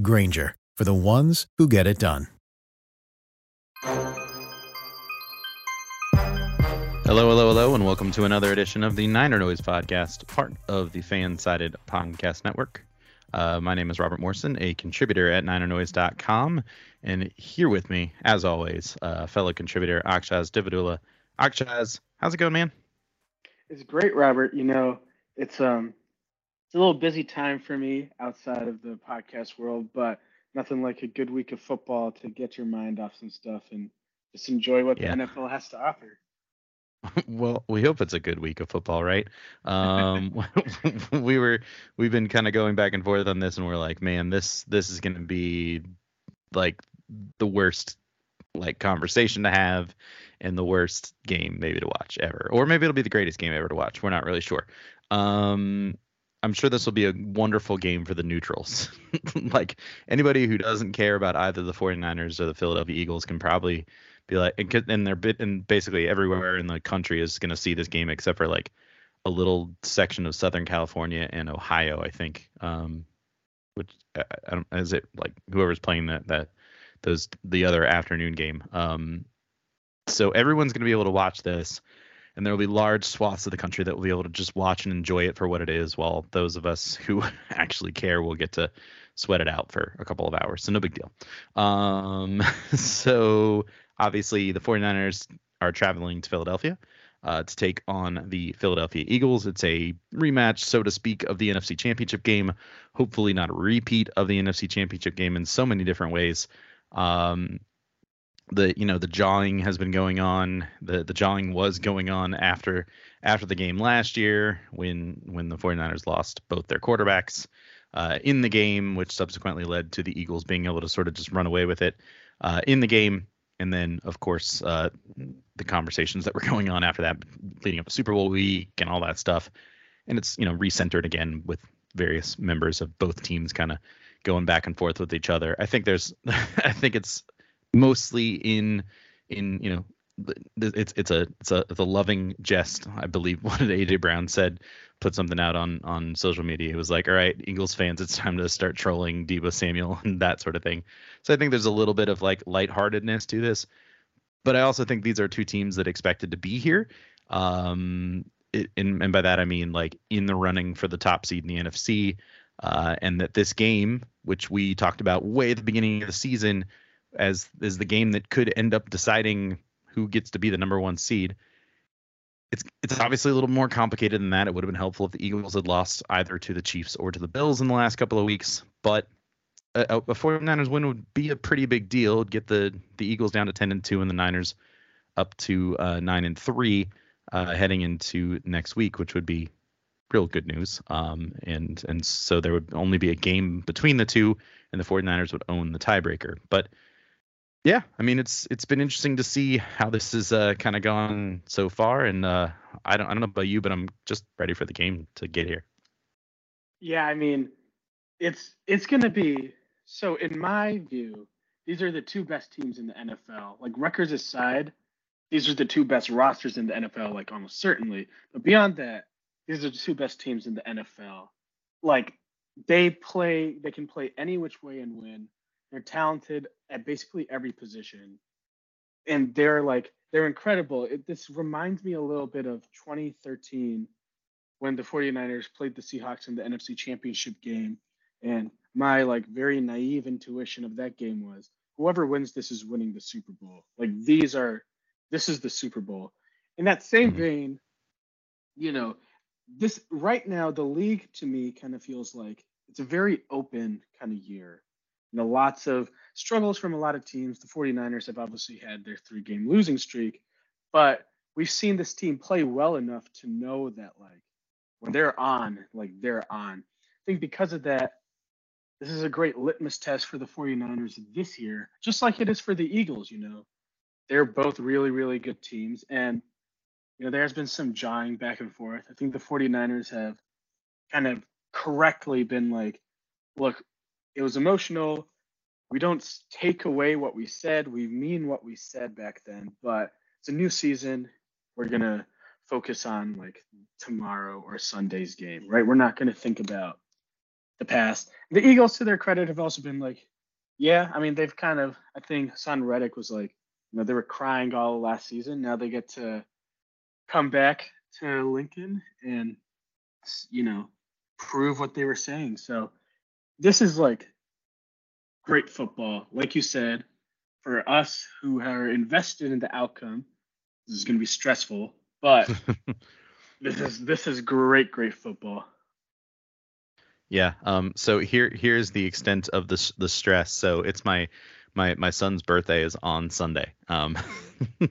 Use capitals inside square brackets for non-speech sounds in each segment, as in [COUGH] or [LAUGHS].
Grainger, for the ones who get it done. Hello, hello, hello, and welcome to another edition of the Niner Noise Podcast, part of the FanSided Podcast Network. Uh, my name is Robert Morrison, a contributor at NinerNoise.com, and here with me, as always, uh, fellow contributor Akshaj Dwivedula. Akshaz, how's it going, man? It's great, Robert. You know, it's um, it's a little busy time for me outside of the podcast world, but nothing like a good week of football to get your mind off some stuff and just enjoy what yeah. the NFL has to offer. [LAUGHS] well, we hope it's a good week of football, right? Um, [LAUGHS] we were we've been kind of going back and forth on this, and we're like, man, this this is going to be like the worst like conversation to have and the worst game maybe to watch ever, or maybe it'll be the greatest game ever to watch. We're not really sure. Um, I'm sure this will be a wonderful game for the neutrals. [LAUGHS] like anybody who doesn't care about either the 49ers or the Philadelphia Eagles can probably be like and, they're bit and basically everywhere in the country is going to see this game except for like a little section of Southern California and Ohio, I think. Um, which I, I don't is it like whoever's playing that that those the other afternoon game. Um, so everyone's going to be able to watch this, and there will be large swaths of the country that will be able to just watch and enjoy it for what it is, while those of us who [LAUGHS] actually care will get to sweat it out for a couple of hours. So no big deal. Um, [LAUGHS] so Obviously, the 49ers are traveling to Philadelphia uh, to take on the Philadelphia Eagles. It's a rematch, so to speak, of the NFC Championship game. Hopefully, not a repeat of the NFC Championship game in so many different ways. Um, the you know the jawing has been going on. The the jawing was going on after after the game last year when when the 49ers lost both their quarterbacks uh, in the game, which subsequently led to the Eagles being able to sort of just run away with it uh, in the game and then of course uh, the conversations that were [LAUGHS] going on after that, leading up to Super Bowl week and all that stuff, and it's you know recentered again with various members of both teams kind of going back and forth with each other. I think there's, [LAUGHS] I think it's mostly in in you know it's it's a it's a it's a loving jest. I believe [LAUGHS] what AJ Brown said put something out on on social media. It was like, all right, Eagles fans, it's time to start trolling Deebo Samuel [LAUGHS] and that sort of thing. So I think there's a little bit of like lightheartedness to this, but I also think these are two teams that expected to be here. Um, it, and, and by that I mean like in the running for the top seed in the NFC, uh, and that this game, which we talked about way at the beginning of the season, as is the game that could end up deciding who gets to be the number one seed it's it's obviously a little more complicated than that. It would have been helpful if the Eagles had lost either to the Chiefs or to the Bills in the last couple of weeks, but a, a 49ers win would be a pretty big deal. It'd get the the Eagles down to 10 and 2 and the Niners up to uh, 9 and 3 uh, heading into next week, which would be real good news. Um, and and so there would only be a game between the two and the 49ers would own the tiebreaker. But yeah, I mean it's it's been interesting to see how this has uh, kind of gone so far, and uh, I don't I don't know about you, but I'm just ready for the game to get here. Yeah, I mean, it's it's gonna be so. In my view, these are the two best teams in the NFL. Like records aside, these are the two best rosters in the NFL, like almost certainly. But beyond that, these are the two best teams in the NFL. Like they play, they can play any which way and win. They're talented at basically every position, and they're like they're incredible. It, this reminds me a little bit of 2013 when the 49ers played the Seahawks in the NFC Championship game, and my like very naive intuition of that game was whoever wins this is winning the Super Bowl. Like these are this is the Super Bowl. In that same mm-hmm. vein, you know, this right now the league to me kind of feels like it's a very open kind of year. You know, lots of struggles from a lot of teams. The 49ers have obviously had their three game losing streak, but we've seen this team play well enough to know that like when they're on, like they're on. I think because of that, this is a great litmus test for the 49ers this year, just like it is for the Eagles, you know they're both really, really good teams. And, you know, there's been some jawing back and forth. I think the 49ers have kind of correctly been like, look, it was emotional. We don't take away what we said. We mean what we said back then, but it's a new season. We're going to focus on like tomorrow or Sunday's game, right? We're not going to think about the past. The Eagles, to their credit, have also been like, yeah, I mean, they've kind of, I think Haason Reddick was like, you know, they were crying all last season. Now they get to come back to Lincoln and, you know, prove what they were saying. So this is like great football. Like you said, for us who are invested in the outcome, this is going to be stressful, but [LAUGHS] this is this is great, great football. Yeah. Um. So here here's the extent of the the stress. So it's my my my son's birthday is on Sunday. Um, [LAUGHS]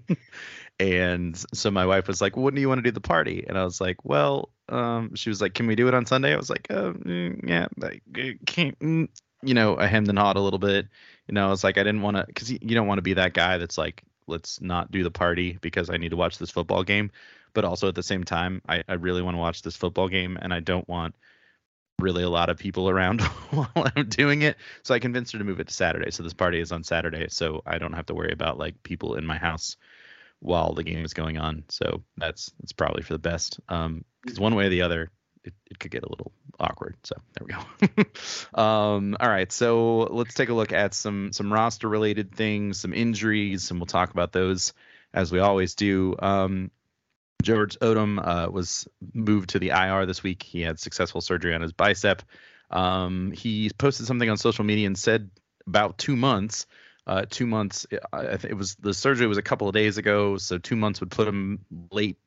and so my wife was like, "When do you want to do the party?" And I was like, "Well," um, she was like, "Can we do it on Sunday?" I was like, uh, mm, "Yeah, I can't." Mm. You know, I hemmed and hawed a little bit. You know, I was like, I didn't want to, because you don't want to be that guy that's like, let's not do the party because I need to watch this football game. But also at the same time, I, I really want to watch this football game, and I don't want really a lot of people around [LAUGHS] while I'm doing it. So I convinced her to move it to Saturday. So this party is on Saturday, so I don't have to worry about like people in my house while the game is going on. So that's that's probably for the best. Um, because one way or the other, it, it could get a little awkward. So there we go. [LAUGHS] um, all right, so let's take a look at some some roster related things, some injuries, and we'll talk about those as we always do. Um, George Odum uh, was moved to the IR this week. He had successful surgery on his bicep. Um, he posted something on social media and said about two months. Uh, two months. it was the surgery was a couple of days ago, so two months would put him late,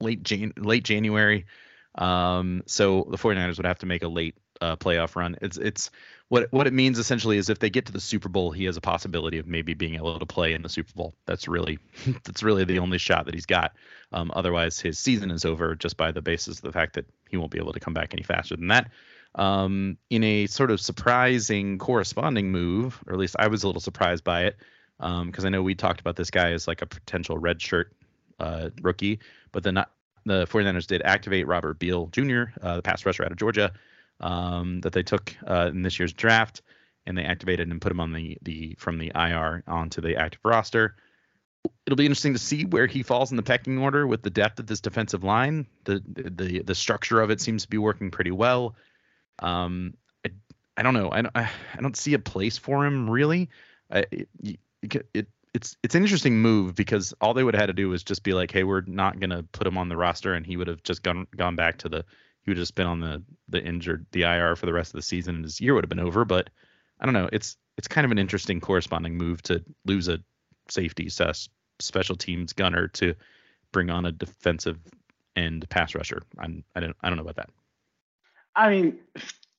late Jan- late January. Um, so the 49ers would have to make a late uh, playoff run. It's it's what what it means essentially is if they get to the Super Bowl, he has a possibility of maybe being able to play in the Super Bowl. That's really [LAUGHS] that's really the only shot that he's got. Um, otherwise, his season is over just by the basis of the fact that he won't be able to come back any faster than that. Um, in a sort of surprising corresponding move, or at least I was a little surprised by it, because um, I know we talked about this guy as like a potential red shirt uh, rookie, but then the 49ers did activate Robert Beal Jr., uh, the pass rusher out of Georgia um, that they took uh, in this year's draft, and they activated and put him on the the from the IR onto the active roster. It'll be interesting to see where he falls in the pecking order with the depth of this defensive line. The the the structure of it seems to be working pretty well. Um, I, I don't know. I don't, [SIGHS] I don't see a place for him really. I, it, it it's it's an interesting move because all they would have had to do was just be like, hey, we're not gonna put him on the roster, and he would have just gone gone back to the he would have just been on the the injured the IR for the rest of the season and his year would have been over. But I don't know. It's it's kind of an interesting corresponding move to lose a safety special teams gunner to bring on a defensive end pass rusher. I'm I don't I don't know about that. I mean,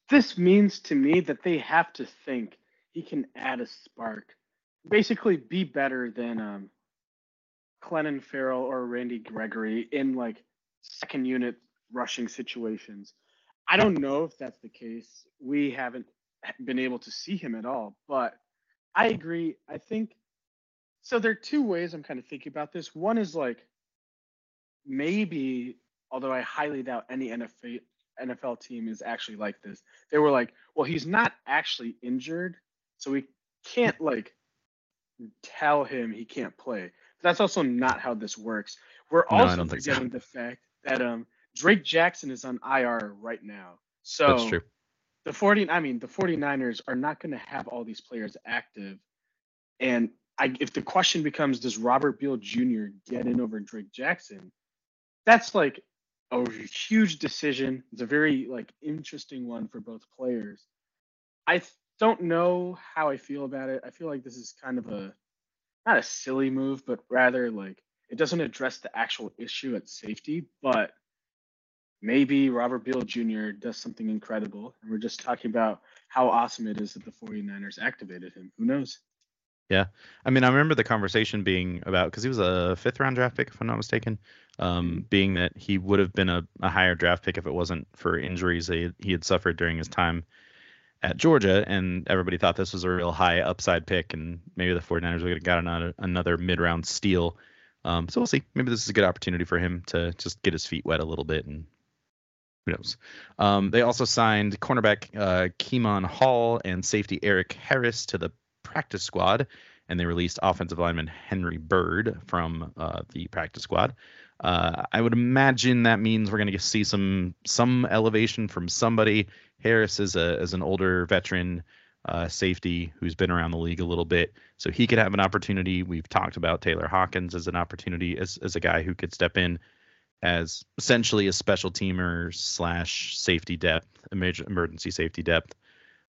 this means to me that they have to think he can add a spark, basically be better than um, Clelin Ferrell or Randy Gregory in like second unit rushing situations. I don't know if that's the case. We haven't been able to see him at all, but I agree. I think so. There are two ways I'm kind of thinking about this. One is like maybe, although I highly doubt any NFL, NFL team is actually like this. They were like, well, he's not actually injured, so we can't like tell him he can't play. But That's also not how this works. We're also don't so. the fact that um Drake Jackson is on IR right now. So That's true. the 40 I mean the 49ers are not going to have all these players active. And I if the question becomes does Robert Beal Jr. get in over Drake Jackson? That's like a huge decision. It's a very like interesting one for both players. I don't know how I feel about it. I feel like this is kind of a not a silly move, but rather like it doesn't address the actual issue at safety, but maybe Robert Beal Jr. does something incredible. And we're just talking about how awesome it is that the 49ers activated him. Who knows? I mean, I remember the conversation being about because he was a fifth round draft pick, if I'm not mistaken. Um, being that he would have been a, a higher draft pick if it wasn't for injuries that he, he had suffered during his time at Georgia, and everybody thought this was a real high upside pick, and maybe the 49ers would have got another, another mid round steal. Um, so we'll see. Maybe this is a good opportunity for him to just get his feet wet a little bit and who knows? Um, they also signed cornerback uh, Kemon Hall and safety Eric Harris to the practice squad, and they released offensive lineman Henry Bird from uh, the practice squad. Uh, I would imagine that means we're going to see some some elevation from somebody. Harris is a as an older veteran uh, safety who's been around the league a little bit, so he could have an opportunity. We've talked about Tayler Hawkins as an opportunity as as a guy who could step in as essentially a special teamer slash safety depth, emergency safety depth.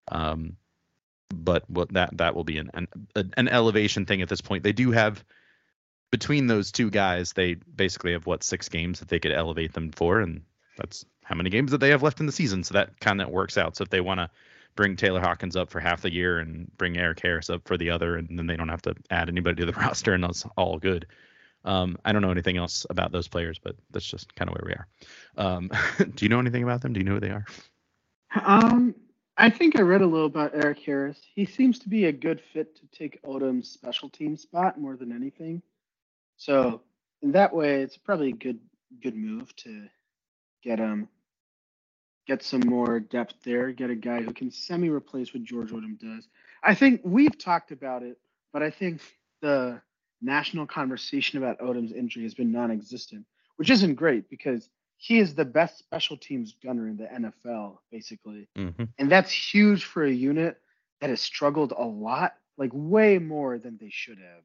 Um, but what that that will be an, an an elevation thing at this point. They do have between those two guys, they basically have what six games that they could elevate them for, and that's how many games that they have left in the season. So that kind of works out. So if they want to bring Tayler Hawkins up for half the year and bring Eric Harris up for the other, and then they don't have to add anybody to the [LAUGHS] roster, and that's all good. Um, I don't know anything else about those players, but that's just kind of where we are. Um, [LAUGHS] do you know anything about them? Do you know who they are? Um, I think I read a little about Eric Harris. He seems to be a good fit to take Odum's special team spot more than anything. So in that way, it's probably a good good move to get um get some more depth there. Get a guy who can semi replace what George Odum does. I think we've talked about it, but I think the national conversation about Odum's injury has been non-existent, which isn't great because he is the best special teams gunner in the NFL, basically. Mm-hmm. And that's huge for a unit that has struggled a lot, like way more than they should have.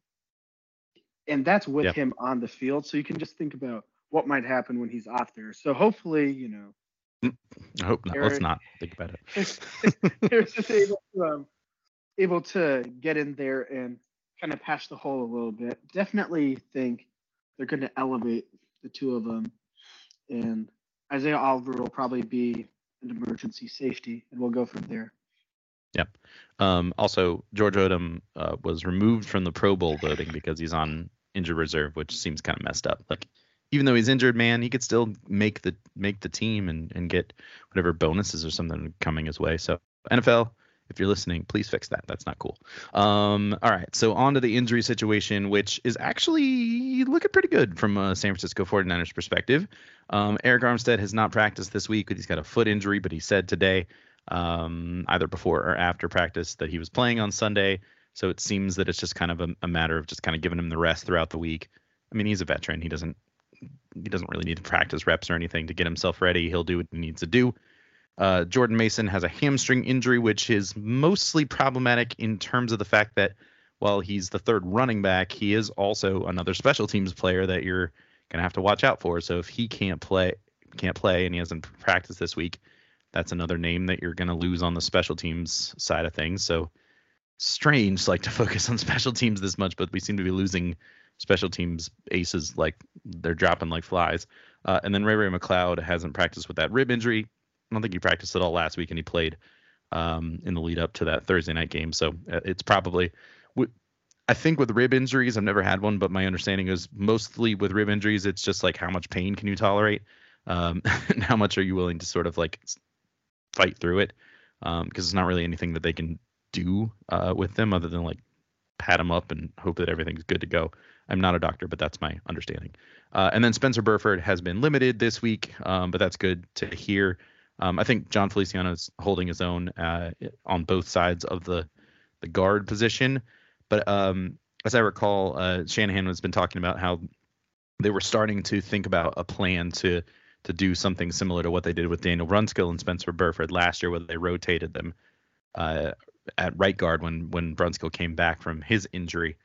And that's with him on the field. So you can just think about what might happen when he's off there. So hopefully, you know, I hope not. Let's not think about it. Harris is [LAUGHS] able to um, able to get in there and kind of patch the hole a little bit. Definitely think they're going to elevate the two of them, and Isaiah Oliver will probably be an emergency safety, and we'll go from there. Um, also, George Odum uh, was removed from the Pro Bowl voting because he's on injured reserve, which seems kind of messed up. Like, even though he's injured, man, he could still make the make the team and and get whatever bonuses or something coming his way. So NFL, if you're listening, please fix that. That's not cool. Um, all right, so on to the injury situation, which is actually looking pretty good from a San Francisco 49ers perspective. Um, Arik Armstead has not practiced this week. He's got a foot injury, but he said today um, either before or after practice that he was playing on Sunday. So it seems that it's just kind of a, a matter of just kind of giving him the rest throughout the week. I mean, he's a veteran. He doesn't he doesn't really need to practice reps or anything to get himself ready. He'll do what he needs to do. Uh, Jordan Mason has a hamstring injury, which is mostly problematic in terms of the fact that while he's the third running back, he is also another special teams player that you're gonna have to watch out for. So if he can't play, can't play, and he hasn't practiced this week, that's another name that you're gonna lose on the special teams side of things. So strange, like to [LAUGHS] focus on special teams this much, but we seem to be losing special teams aces like they're dropping like flies. Uh, and then Ray-Ray McCloud hasn't practiced with that rib injury. I don't think he practiced at all last week, and he played um, in the lead up to that Thursday night game. So uh, it's probably. I think with rib injuries, I've never had one, but my understanding is mostly with rib injuries, it's just like how much pain can you tolerate, um, and [LAUGHS] how much are you willing to sort of like fight through it, because it's not really anything that they can do uh, with them other than like pat them up and hope that everything's good to go. I'm not a doctor, but that's my understanding. Uh, and then Spencer Burford has been limited this week, um, but that's good to hear. Um, I think Jon Feliciano is holding his own uh, on both sides of the the guard position. But um, as I recall, uh, Shanahan has been talking about how they were starting to think about a plan to to do something similar to what they did with Daniel Brunskill and Spencer Burford last year, where they rotated them uh, at right guard when when Brunskill came back from his injury.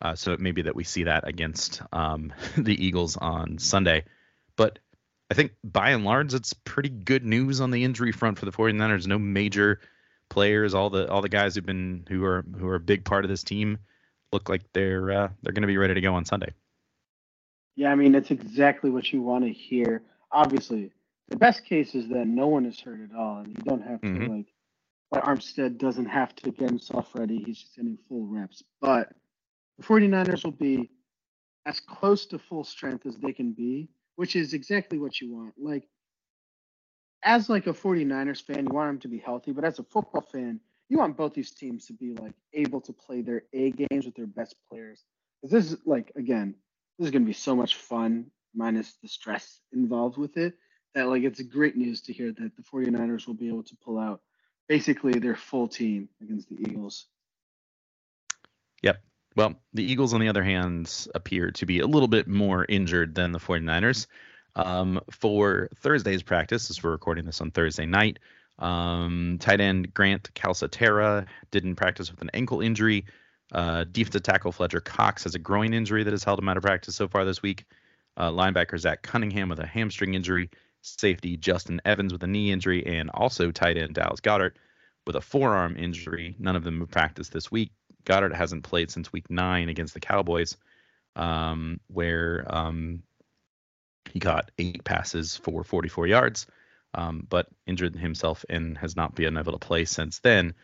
Uh, so it may be that we see that against um, [LAUGHS] the Eagles on Sunday. But I think by and large, it's pretty good news on the injury front for the 49ers. No major players. All the all the guys who've been who are who are a big part of this team look like they're uh, they're going to be ready to go on Sunday. Yeah, I mean it's exactly what you want to hear. Obviously, the best case is that no one is hurt at all, and you don't have to mm-hmm. like. But Armstead doesn't have to get himself ready. He's just getting full reps. But the 49ers will be as close to full strength as they can be, which is exactly what you want. Like as like a 49ers fan, you want them to be healthy, but as a football fan, you want both these teams to be like able to play their A games with their best players. Because this is like again, this is gonna be so much fun, minus the stress involved with it. That like it's great news to hear that the 49ers will be able to pull out basically their full team against the Eagles. Yep. Well, the Eagles, on the other hand, appear to be a little bit more injured than the 49ers. Um, for Thursday's practice, as we're recording this on Thursday night, um, tight end Grant Calcaterra didn't practice with an ankle injury. Uh, defensive tackle Fletcher Cox has a groin injury that has held him out of practice so far this week. Uh, linebacker Zach Cunningham with a hamstring injury. Safety Justin Evans with a knee injury, and also tight end Dallas Goedert with a forearm injury. None of them have practiced this week. Goedert hasn't played since week nine against the Cowboys, um, where um, he caught eight passes for 44 yards, um, but injured himself and has not been able to play since then.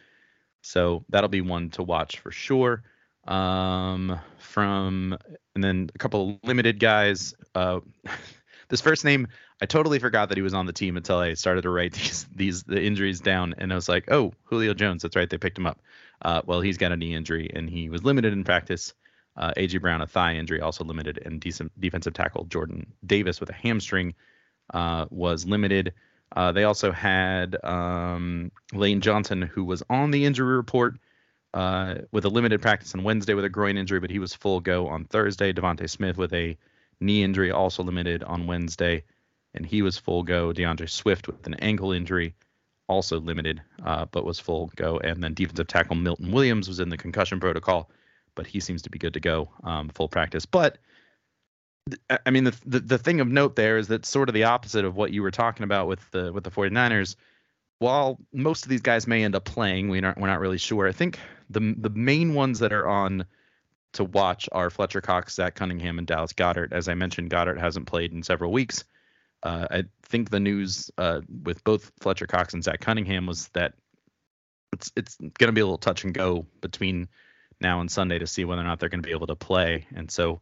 So that'll be one to watch for sure. Um, from and then a couple of limited guys. Uh, [LAUGHS] this first name, I totally forgot that he was on the team until I started to write [LAUGHS] these these the injuries down, and I was like, oh, Julio Jones. That's right, they picked him up. Uh, well, he's got a knee injury and he was limited in practice. Uh, AJ Brown, a thigh injury, also limited, and decent defensive tackle Jordan Davis with a hamstring uh, was limited. Uh, they also had um, Lane Johnson, who was on the injury report uh, with a limited practice on Wednesday with a groin injury, but he was full go on Thursday. DeVonta Smith with a knee injury, also limited on Wednesday, and he was full go. D'Andre Swift with an ankle injury, also limited, uh, but was full go. And then defensive tackle Milton Williams was in the concussion protocol but he seems to be good to go um, full practice. But I mean, the, the, the thing of note there is that sort of the opposite of what you were talking about with the with the 49ers. While most of these guys may end up playing, we aren't we're not really sure. I think the the main ones that are on to watch are Fletcher Cox, Zach Cunningham, and Dallas Goedert. As I mentioned, Goedert hasn't played in several weeks. Uh, I think the news uh, with both Fletcher Cox and Zach Cunningham was that it's it's going to be a little touch and go between now and Sunday to see whether or not they're going to be able to play. And so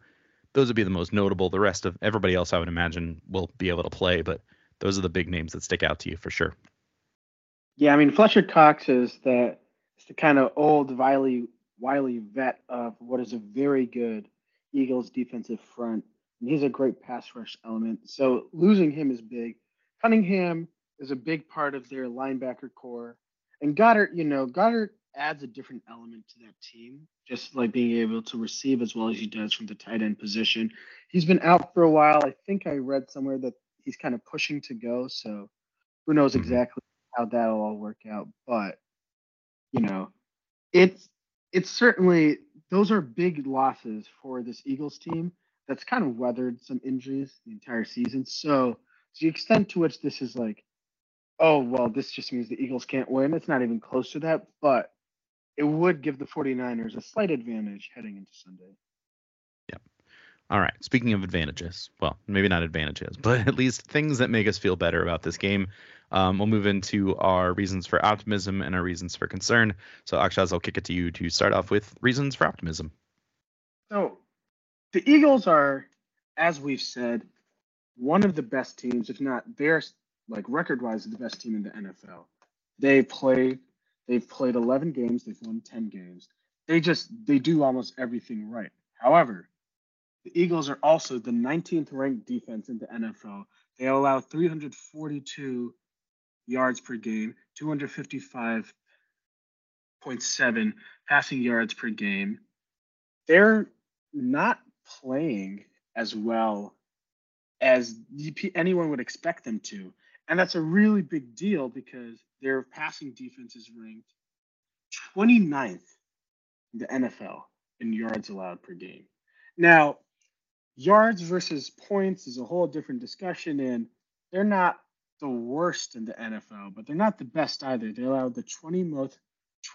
those would be the most notable. The rest of everybody else, I would imagine, will be able to play, but those are the big names that stick out to you for sure. Yeah, I mean Fletcher Cox is the is the kind of old wily wily vet of what is a very good Eagles defensive front, and he's a great pass rush element. So losing him is big. Cunningham is a big part of their linebacker core, and Goedert, you know, Goedert adds a different element to that team, just like being able to receive as well as he does from the tight end position. He's been out for a while. I think I read somewhere that he's kind of pushing to go. So who knows mm-hmm. exactly how that'll all work out. But, you know, it's it's certainly those are big losses for this Eagles team that's kind of weathered some injuries the entire season. So to the extent to which this is like, oh well, this just means the Eagles can't win. It's not even close to that. But it would give the 49ers a slight advantage heading into Sunday. All right. Speaking of advantages, well, maybe not advantages, [LAUGHS] but at least things that make us feel better about this game. Um, we'll move into our reasons for optimism and our reasons for concern. So, Akshaj, I'll kick it to you to start off with reasons for optimism. So, the Eagles are, as we've said, one of the best teams, if not they're like record wise, the best team in the NFL. They play They've played 11 games, they've won 10 games. They just they do almost everything right. However, the Eagles are also the 19th ranked defense in the NFL. They allow 342 yards per game, 255.7 passing yards per game. they're not playing as well as anyone would expect them to. And that's a really big deal because their passing defense is ranked 29th in the NFL in yards allowed per game. Now, yards versus points is a whole different discussion, and they're not the worst in the NFL, but they're not the best either. They allow the 20 most,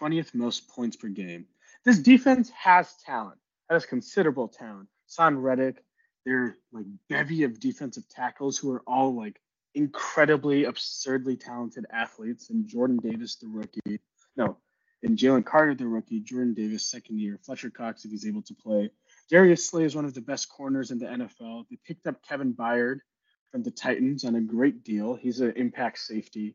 20th most points per game. This defense has talent, has considerable talent. Haason Reddick, their like bevy of defensive tackles who are all like incredibly absurdly talented athletes, and Jordan Davis, the rookie. No, and Jalen Carter, the rookie, Jordan Davis, second year, Fletcher Cox, if he's able to play. Darius Slay is one of the best corners in the NFL. They picked up Kevin Byard from the Titans on a great deal. He's an impact safety.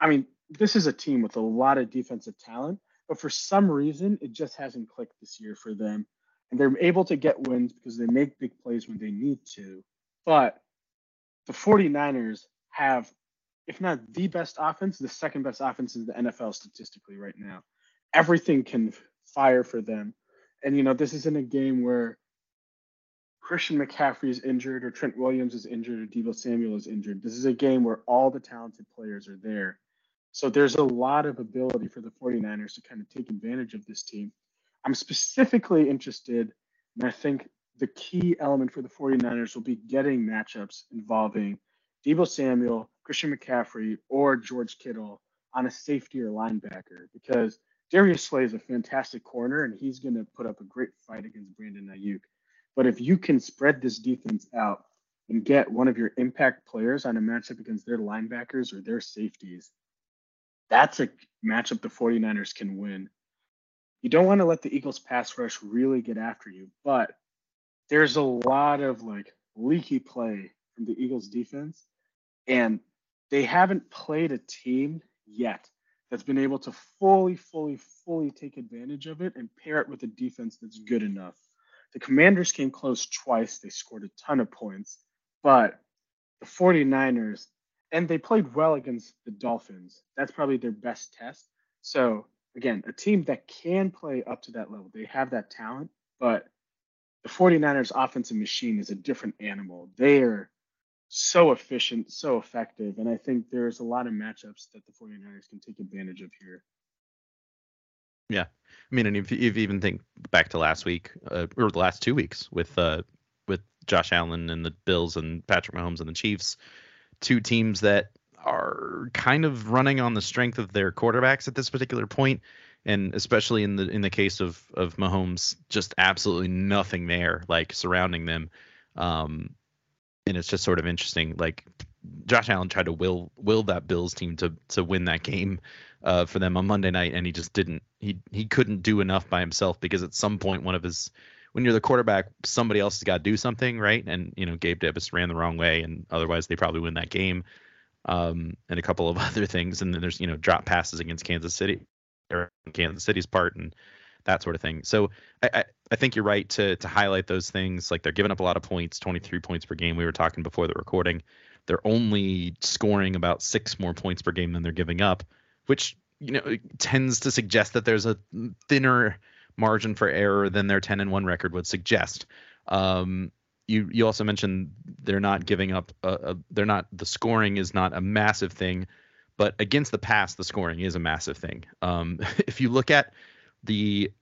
I mean, this is a team with a lot of defensive talent, but for some reason, it just hasn't clicked this year for them. And they're able to get wins because they make big plays when they need to. But the 49ers have, if not the best offense, the second best offense in the NFL statistically right now everything can fire for them. And you know, this isn't a game where Christian McCaffrey is injured or Trent Williams is injured or Deebo Samuel is injured. This is a game where all the talented players are there. So there's a lot of ability for the 49ers to kind of take advantage of this team. I'm specifically interested, and I think the key element for the 49ers will be getting matchups involving Deebo Samuel, Christian McCaffrey, or George Kittle on a safety or linebacker because Darius Slay is a fantastic corner, and he's going to put up a great fight against Brandon Aiyuk. But if you can spread this defense out and get one of your impact players on a matchup against their linebackers or their safeties, that's a matchup the 49ers can win. You don't want to let the Eagles pass rush really get after you, but there's a lot of like leaky play from the Eagles defense, and they haven't played a team yet that's been able to fully, fully, fully take advantage of it and pair it with a defense that's good enough. The Commanders came close twice. They scored a ton of points, but the 49ers, and they played well against the Dolphins. That's probably their best test. So, again, a team that can play up to that level, they have that talent, but the 49ers offensive machine is a different animal. They are so efficient, so effective. And I think there's a lot of matchups that the 49ers can take advantage of here. Yeah. I mean, and if, you even think back to last week, uh, or the last two weeks with uh, with Josh Allen and the Bills and Patrick Mahomes and the Chiefs, two teams that are kind of running on the strength of their quarterbacks at this particular point, and especially in the in the case of of Mahomes, just absolutely nothing there like surrounding them. Um, and it's just sort of interesting. Like Josh Allen tried to will will that Bills team to to win that game uh, for them on Monday night, and he just didn't. He he couldn't do enough by himself because at some point one of his when you're the quarterback, somebody else has got to do something, right? And you know Gabe Davis ran the wrong way, and otherwise they probably win that game. Um, and a couple of [LAUGHS] other things, and then there's you know drop passes against Kansas City, or Kansas City's part, and that sort of thing. So I, I, I, think you're right to to highlight those things. Like they're giving up a lot of points, 23 points per game. We were talking before the recording. They're only scoring about six more points per game than they're giving up, which you know tends to suggest that there's a thinner margin for error than their 10 and 1 record would suggest. Um, you you also mentioned they're not giving up. A, they're not the scoring is not a massive thing, but against the pass, the scoring is a massive thing. Um, [LAUGHS] if you look at the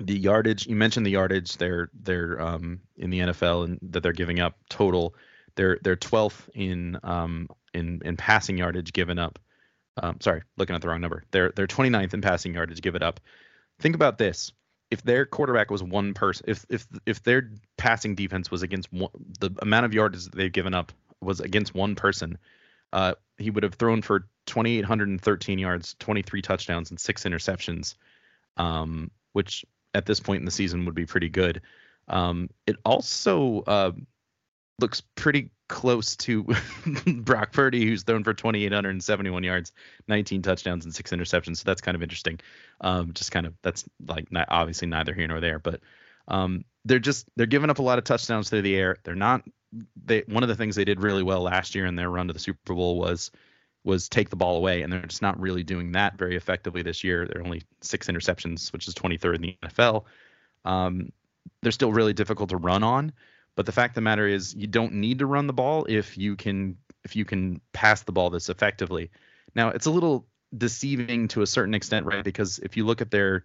the yardage you mentioned the yardage they're they're um, in the NFL and that they're giving up total. They're they're 12th in um in in passing yardage given up. Um, sorry looking at the wrong number. They're they're 29th in passing yardage given up. Think about this. If their quarterback was one person if if if their passing defense was against one, the amount of yardage that they've given up was against one person uh, he would have thrown for 2813 yards 23 touchdowns and six interceptions um, which at this point in the season would be pretty good. Um, it also uh, looks pretty close to [LAUGHS] Brock Purdy, who's thrown for 2,871 yards, 19 touchdowns, and six interceptions. So that's kind of interesting. Um, just kind of that's like not, obviously neither here nor there, but um, they're just they're giving up a lot of touchdowns through the air. They're not. They one of the things they did really well last year in their run to the Super Bowl was was take the ball away, and they're just not really doing that very effectively this year. They're only six interceptions, which is 23rd in the NFL. Um, they're still really difficult to run on. But the fact of the matter is, you don't need to run the ball if you can if you can pass the ball this effectively. Now, it's a little deceiving to a certain extent, right? Because if you look at their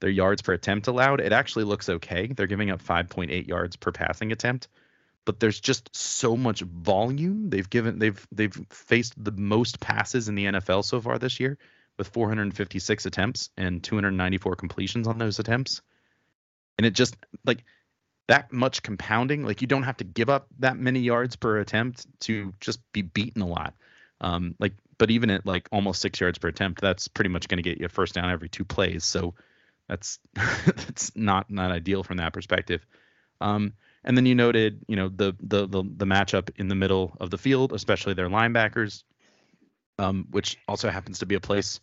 their yards per attempt allowed, it actually looks okay. They're giving up 5.8 yards per passing attempt, but there's just so much volume. They've given they've they've faced the most passes in the NFL so far this year with 456 attempts and 294 completions on those attempts. And it just like that much compounding, like you don't have to give up that many yards per attempt to just be beaten a lot. Um, like, but even at like almost six yards per attempt, that's pretty much going to get you a first down every two plays. So that's [LAUGHS] that's not not ideal from that perspective. Um, and then you noted, you know, the, the the the matchup in the middle of the field, especially their linebackers, um, which also happens to be a place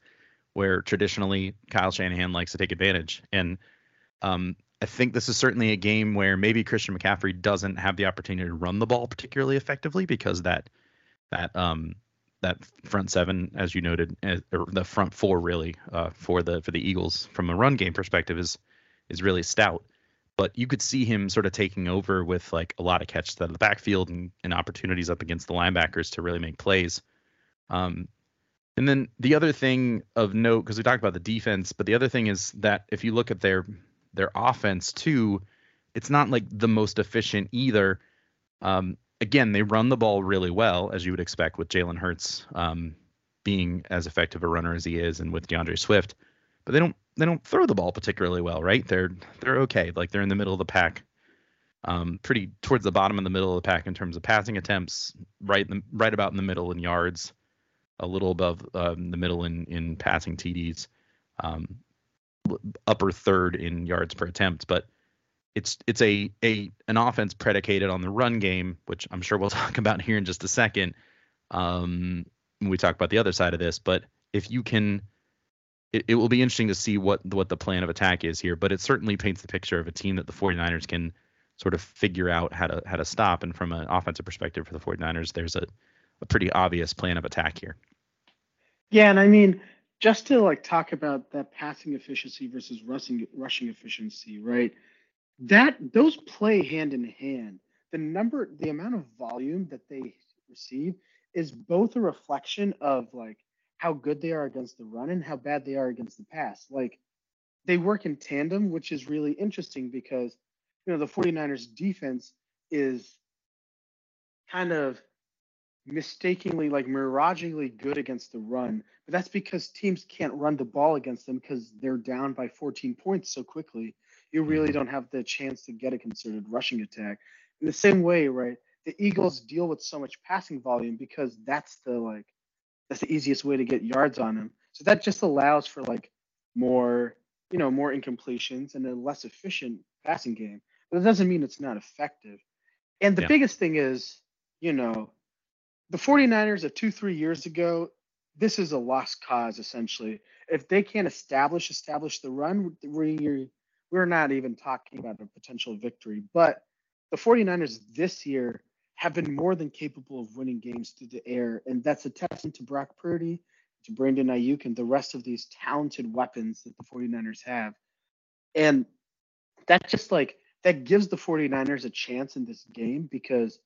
where traditionally Kyle Shanahan likes to take advantage. And um, I think this is certainly a game where maybe Christian McCaffrey doesn't have the opportunity to run the ball particularly effectively because that that um that front seven, as you noted, eh, or the front four really uh, for the for the Eagles from a run game perspective is is really stout. But you could see him sort of taking over with like a lot of catches out of the backfield and, and opportunities up against the linebackers to really make plays. Um, and then the other thing of note, because we talked about the defense, but the other thing is that if you look at their their offense too, it's not like the most efficient either. Um, again, they run the ball really well, as you would expect with Jalen Hurts um, being as effective a runner as he is, and with D'Andre Swift. But they don't they don't throw the ball particularly well, right? They're they're okay, like they're in the middle of the pack, um, pretty towards the bottom of the middle of the pack in terms of passing attempts, right the, right about in the middle in yards, a little above um, the middle in in passing TDs, um, upper third in yards per attempt, but it's it's a a an offense predicated on the run game, which I'm sure we'll [LAUGHS] talk about here in just a second. Um, when we talk about the other side of this, but if you can, it, it will be interesting to see what what the plan of attack is here. But it certainly paints the picture of a team that the 49ers can sort of figure out how to how to stop. And from an offensive perspective for the 49ers, there's a a pretty obvious plan of attack here. Yeah, and I mean, just to like talk about that passing efficiency versus rushing rushing efficiency, right? that those play hand in hand. The number, the amount of volume that they receive is both a reflection of like how good they are against the run and how bad they are against the pass. Like they work in tandem, which is really interesting because you know the 49ers defense is kind of mistakenly like miragingly good against the run but that's because teams can't run the ball against them because they're down by 14 points so quickly you really don't have the chance to get a concerted rushing attack. In the same way, right? The Eagles deal with so much passing volume because that's the like that's the easiest way to get yards on them. So that just allows for like more, you know, more incompletions and a less efficient passing game. But it doesn't mean it's not effective. And the yeah. biggest thing is, you know, the 49ers of two, three years ago, this is a lost cause essentially. If they can't establish establish the run, we're we're not even talking about a potential victory. But the 49ers this year have been more than capable of winning games through the air. And that's a testament to Brock Purdy, to Brandon Aiyuk, and the rest of these talented weapons that the 49ers have. And that just like that gives the 49ers a chance in this game because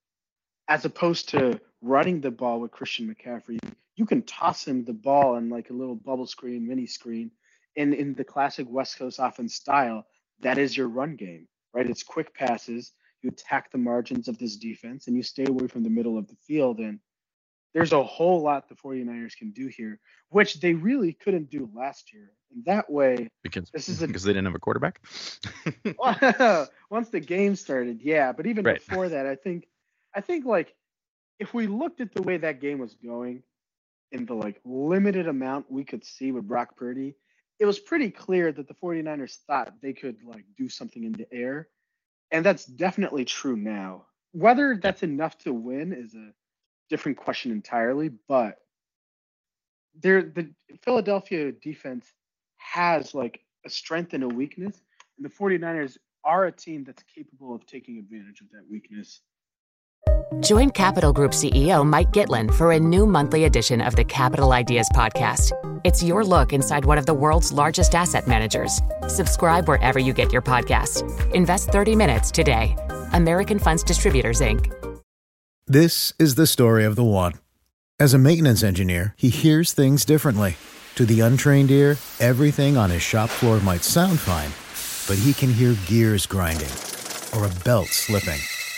as opposed to running the ball with Christian McCaffrey, you can toss him the ball in like a little bubble screen, mini screen, and in the classic West Coast offense style, that is your run game, right? It's quick passes. You attack the margins of this defense and you stay away from the middle of the field. And there's a whole lot the 49ers can do here, which they really couldn't do last year. And that way, because this is a, because they didn't have a quarterback. [LAUGHS] [LAUGHS] once the game started, yeah. But even right. before that, I think, I think like if we looked at the way that game was going, in the like limited amount we could see with Brock Purdy, it was pretty clear that the 49ers thought they could like do something in the air. And that's definitely true now. Whether that's enough to win is a different question entirely, but there the Philadelphia defense has like a strength and a weakness, and the 49ers are a team that's capable of taking advantage of that weakness. Join Capital Group CEO Mike Gitlin for a new monthly edition of the Capital Ideas Podcast. It's your look inside one of the world's largest asset managers. Subscribe wherever you get your podcast. Invest 30 minutes today. American Funds Distributors, Inc. This is the story of the one. As a maintenance engineer, he hears things differently. To the untrained ear, everything on his shop floor might sound fine, but he can hear gears grinding or a belt slipping.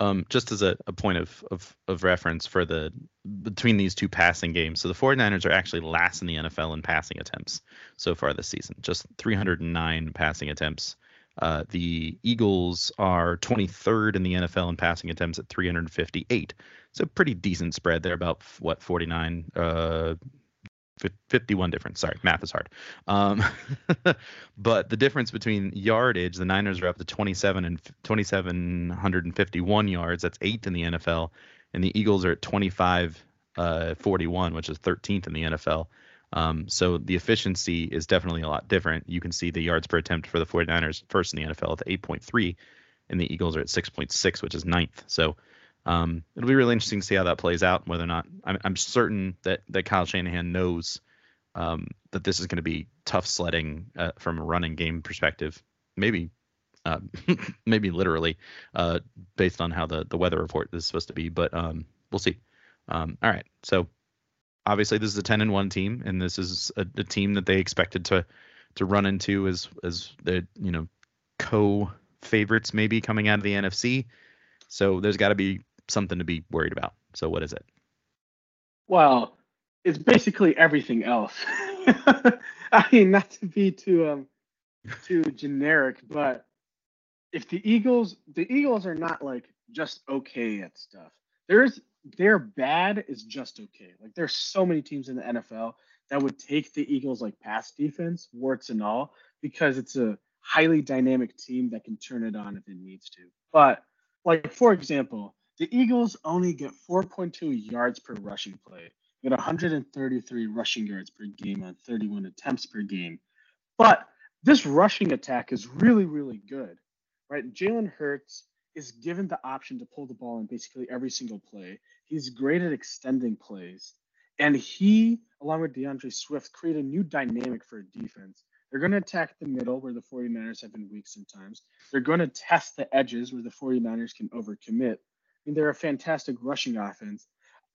Um, just as a, a point of, of, of reference for the between these two passing games. So the 49ers are actually last in the NFL in passing attempts so far this season, just 309 passing attempts. Uh, the Eagles are 23rd in the NFL in passing attempts at 358. So pretty decent spread there, about what 49, uh, 51 difference. Sorry, math is hard. Um, [LAUGHS] but the difference between yardage, the Niners are up to 27 and 2751 yards. That's eighth in the NFL, and the Eagles are at 25 uh, 41, which is 13th in the NFL. Um, so the efficiency is definitely a lot different. You can see the yards per attempt for the 49ers first in the NFL at 8.3, and the Eagles are at 6.6, which is ninth. So um, it'll be really interesting to see how that plays out. Whether or not I'm, I'm certain that that Kyle Shanahan knows um, that this is going to be tough sledding uh, from a running game perspective. Maybe, uh, [LAUGHS] maybe literally, uh, based on how the the weather report is supposed to be. But um, we'll see. Um, all right, so obviously this is a 10 and one team, and this is a, a team that they expected to to run into as as the you know co favorites maybe coming out of the NFC. So there's got to be something to be worried about. So what is it? Well, it's basically everything else. [LAUGHS] I mean, not to be too um too [LAUGHS] generic, but if the Eagles, the Eagles are not like just okay at stuff. There's their bad is just okay. Like there's so many teams in the NFL that would take the Eagles like pass defense, warts and all, because it's a highly dynamic team that can turn it on if it needs to. But like for example, the Eagles only get 4.2 yards per rushing play, get 133 rushing yards per game on 31 attempts per game. But this rushing attack is really, really good, right? Jalen Hurts is given the option to pull the ball in basically every single play. He's great at extending plays. And he, along with D'Andre Swift, create a new dynamic for defense. They're going to attack the middle where the 49ers have been weak sometimes. They're going to test the edges where the 49ers can overcommit mean, they're a fantastic rushing offense.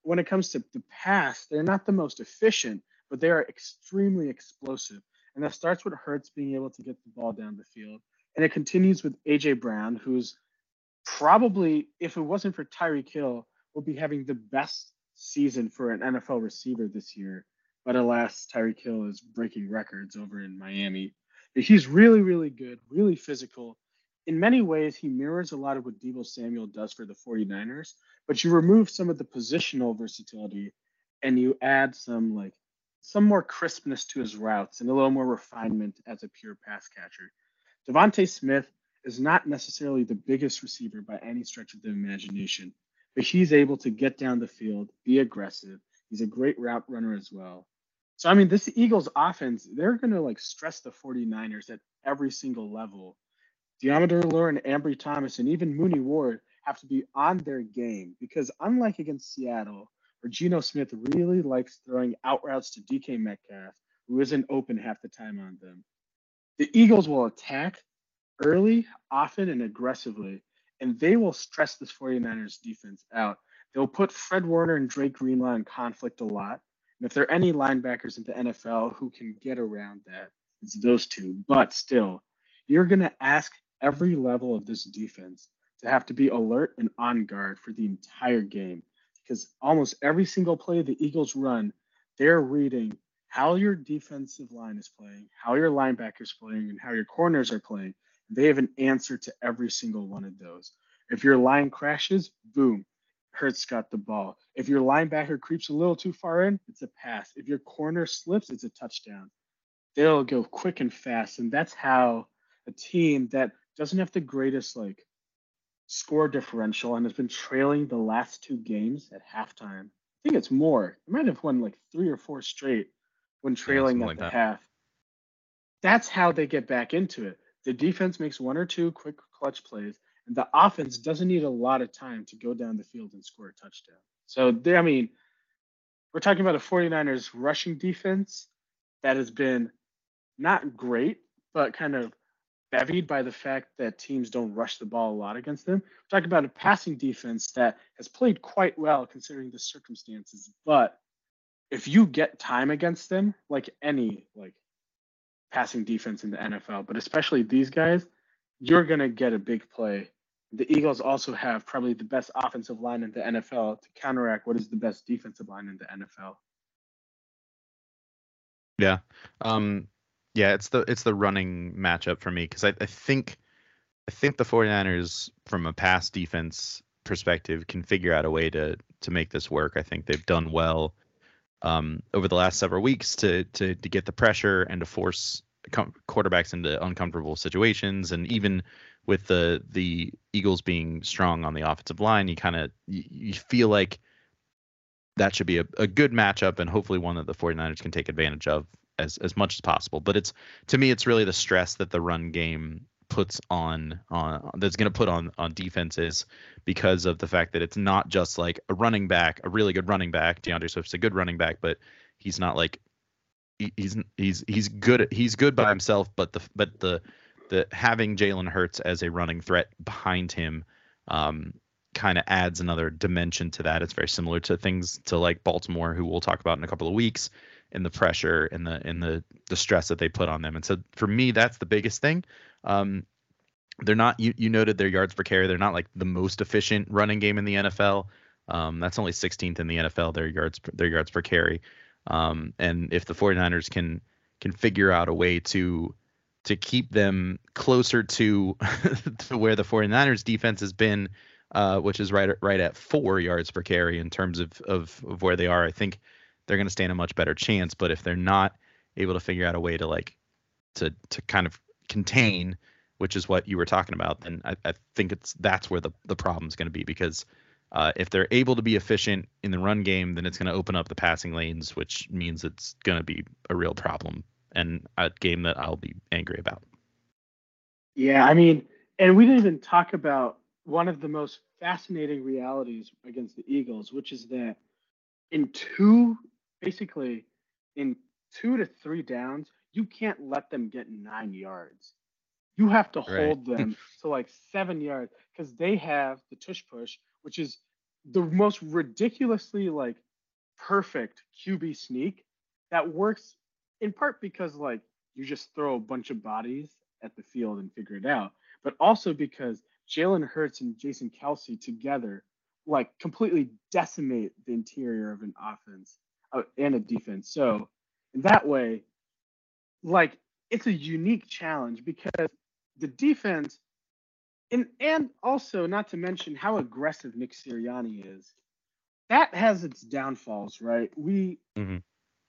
When it comes to the pass, they're not the most efficient, but they are extremely explosive. And that starts with Hurts being able to get the ball down the field. And it continues with AJ Brown, who's probably, if it wasn't for Tyreek Hill, will be having the best season for an NFL receiver this year. But alas, Tyreek Hill is breaking records over in Miami. But he's really, really good, really physical, in many ways, he mirrors a lot of what Deebo Samuel does for the 49ers, but you remove some of the positional versatility and you add some like some more crispness to his routes and a little more refinement as a pure pass catcher. DeVonta Smith is not necessarily the biggest receiver by any stretch of the imagination, but he's able to get down the field, be aggressive. He's a great route runner as well. So I mean, this Eagles offense, they're going to like stress the 49ers at every single level Lenoir and Ambry Thomas and even Mooney Ward have to be on their game because unlike against Seattle, where Geno Smith really likes throwing out routes to DK Metcalf, who isn't open half the time on them, the Eagles will attack early, often, and aggressively, and they will stress this 49ers defense out. They'll put Fred Warner and Dre Greenlaw in conflict a lot. And if there are any linebackers in the NFL who can get around that, it's those two. But still, you're going to ask every level of this defense to have to be alert and on guard for the entire game because almost every single play the Eagles run, they're reading how your defensive line is playing, how your linebackers playing, and how your corners are playing. They have an answer to every single one of those. If your line crashes, boom, Hurts got the ball. If your linebacker creeps a little too far in, it's a pass. If your corner slips, it's a touchdown. They'll go quick and fast, and that's how a team that doesn't have the greatest like score differential and has been trailing the last two games at halftime. I think it's more. It might have won like three or four straight when trailing yeah, at like the that. half. That's how they get back into it. The defense makes one or two quick clutch plays, and the offense doesn't need a lot of time to go down the field and score a touchdown. So, they, I mean, we're talking about a 49ers rushing defense that has been not great, but kind of bevied by the fact that teams don't rush the ball a lot against them. We're talking about a passing defense that has played quite well considering the circumstances. But if you get time against them, like any like passing defense in the NFL, but especially these guys, you're gonna get a big play. The Eagles also have probably the best offensive line in the NFL to counteract what is the best defensive line in the NFL. Yeah. Um yeah, it's the it's the running matchup for me because I, I think I think the 49ers from a pass defense perspective can figure out a way to to make this work. I think they've done well um, over the last several weeks to to to get the pressure and to force com- quarterbacks into uncomfortable situations and even with the the Eagles being strong on the offensive line, you kind of you, you, feel like that should be a, a good matchup and hopefully one that the 49ers can take advantage of as as much as possible. But it's to me, it's really the stress that the run game puts on on that's going to put on on defenses because of the fact that it's not just like a running back, a really good running back. D'Andre Swift's a good running back, but he's not like he's he's he's good he's good by himself, but the but the the having Jalen Hurts as a running threat behind him um, kind of adds another dimension to that. It's very similar to things to like Baltimore, who we'll talk about in a couple of weeks, and the pressure and the and the the stress that they put on them. And so for me, that's the biggest thing. Um, they're not you you noted their yards per carry. They're not like the most efficient running game in the NFL. Um, that's only 16th in the NFL. Their yards their yards per carry. Um, and if the 49ers can can figure out a way to to keep them closer to [LAUGHS] to where the 49ers defense has been, uh, which is right right at four yards per carry in terms of, of of where they are, I think they're going to stand a much better chance. But if they're not able to figure out a way to like to to kind of contain, which is what you were talking about, then I, I think it's that's where the the problem is going to be because uh, if they're able to be efficient in the run game, then it's going to open up the passing lanes, which means it's going to be a real problem and a game that I'll be angry about. Yeah, I mean, and we didn't even talk about one of the most fascinating realities against the Eagles, which is that in two basically in two to three downs, you can't let them get nine yards. You have to right. hold them [LAUGHS] to like seven yards because they have the tush push, which is the most ridiculously like perfect QB sneak that works in part because like you just throw a bunch of bodies at the field and figure it out, but also because Jalen Hurts and Jason Kelce together like completely decimate the interior of an offense and a defense. So in that way, like it's a unique challenge because the defense, and and also not to mention how aggressive Nick Sirianni is, that has its downfalls, right? We mm-hmm.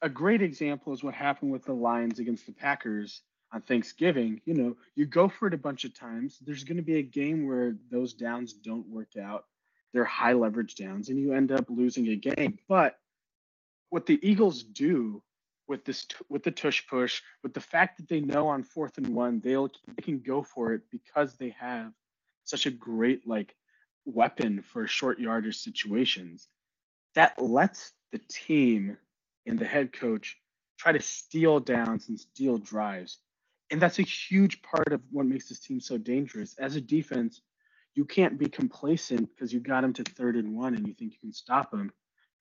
a great example is what happened with the Lions against the Packers on Thanksgiving. You know, you go for it a bunch of times. There's going to be a game where those downs don't work out. They're high leverage downs, and you end up losing a game. But what the Eagles do with this with the tush push, with the fact that they know on fourth and one they'll they can go for it because they have such a great like weapon for short yardage situations, that lets the team and the head coach try to steal downs and steal drives. And that's a huge part of what makes this team so dangerous. As a defense, you can't be complacent because you got them to third and one and you think you can stop them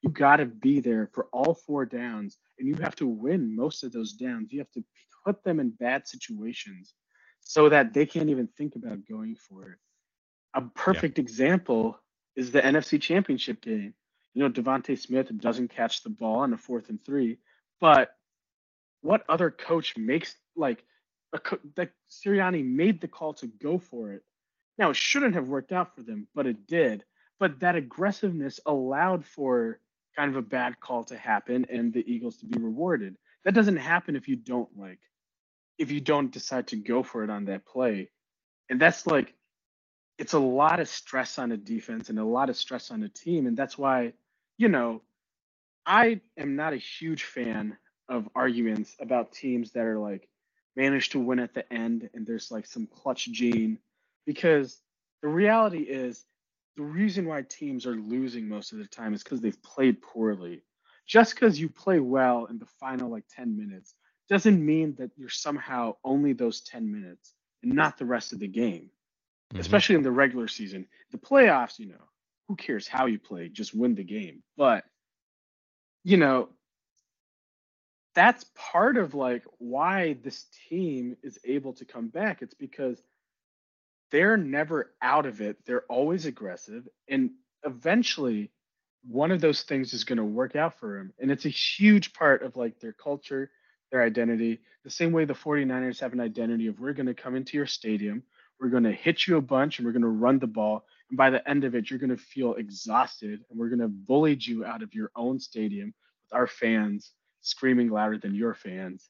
you got to be there for all four downs and you have to win most of those downs. You have to put them in bad situations so that they can't even think about going for it. a perfect yeah. example is the NFC Championship game. You know, DeVonta Smith doesn't catch the ball on a fourth and three, but what other coach makes like a co- that Sirianni made the call to go for it? Now it shouldn't have worked out for them, but it did. But that aggressiveness allowed for kind of a bad call to happen and the Eagles to be rewarded. That doesn't happen if you don't like if you don't decide to go for it on that play. And that's like it's a lot of stress on a defense and a lot of stress on a team and that's why, you know, I am not a huge fan of arguments about teams that are like managed to win at the end and there's like some clutch gene because the reality is the reason why teams are losing most of the time is because they've played poorly. Just because you play well in the final like 10 minutes doesn't mean that you're somehow only those 10 minutes and not the rest of the game, mm-hmm. especially in the regular season. The playoffs, you know, who cares how you play? Just win the game. But, you know, that's part of like why this team is able to come back. It's because they're never out of it. They're always aggressive. And eventually, one of those things is going to work out for them. And it's a huge part of like their culture, their identity. The same way the 49ers have an identity of we're going to come into your stadium, we're going to hit you a bunch, and we're going to run the ball. And by the end of it, you're going to feel exhausted, and we're going to bully you out of your own stadium with our fans screaming louder than your fans.